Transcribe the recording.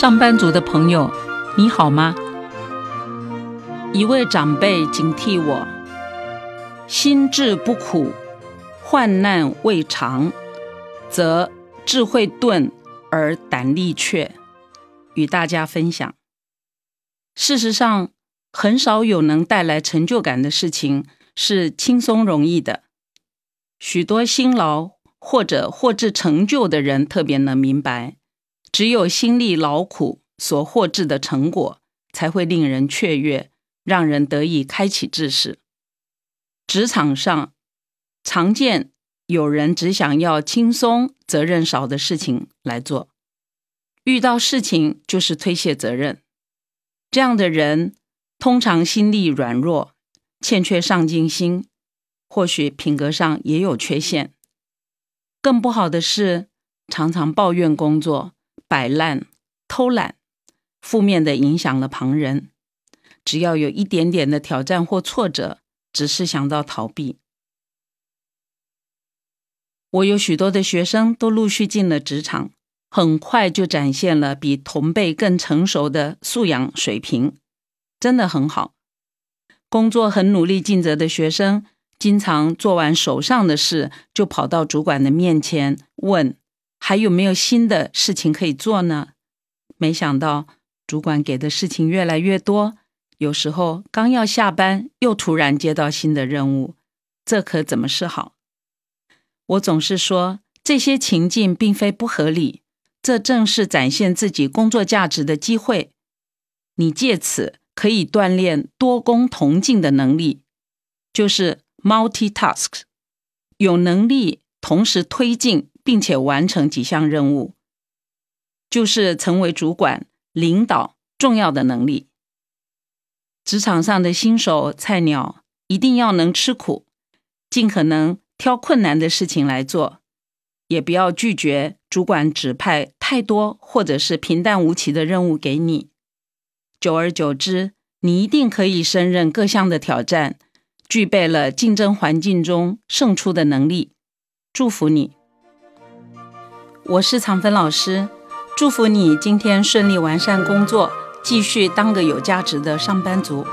上班族的朋友，你好吗？一位长辈警惕我：心智不苦，患难未尝，则智慧钝而胆力怯。与大家分享。事实上，很少有能带来成就感的事情是轻松容易的。许多辛劳或者获致成就的人特别能明白。只有心力劳苦所获致的成果，才会令人雀跃，让人得以开启智识。职场上常见有人只想要轻松、责任少的事情来做，遇到事情就是推卸责任。这样的人通常心力软弱，欠缺上进心，或许品格上也有缺陷。更不好的是，常常抱怨工作。摆烂、偷懒，负面的影响了旁人。只要有一点点的挑战或挫折，只是想到逃避。我有许多的学生都陆续进了职场，很快就展现了比同辈更成熟的素养水平，真的很好。工作很努力尽责的学生，经常做完手上的事，就跑到主管的面前问。还有没有新的事情可以做呢？没想到主管给的事情越来越多，有时候刚要下班，又突然接到新的任务，这可怎么是好？我总是说，这些情境并非不合理，这正是展现自己工作价值的机会。你借此可以锻炼多工同进的能力，就是 multitask，有能力同时推进。并且完成几项任务，就是成为主管、领导重要的能力。职场上的新手菜鸟一定要能吃苦，尽可能挑困难的事情来做，也不要拒绝主管指派太多或者是平淡无奇的任务给你。久而久之，你一定可以胜任各项的挑战，具备了竞争环境中胜出的能力。祝福你！我是常芬老师，祝福你今天顺利完善工作，继续当个有价值的上班族。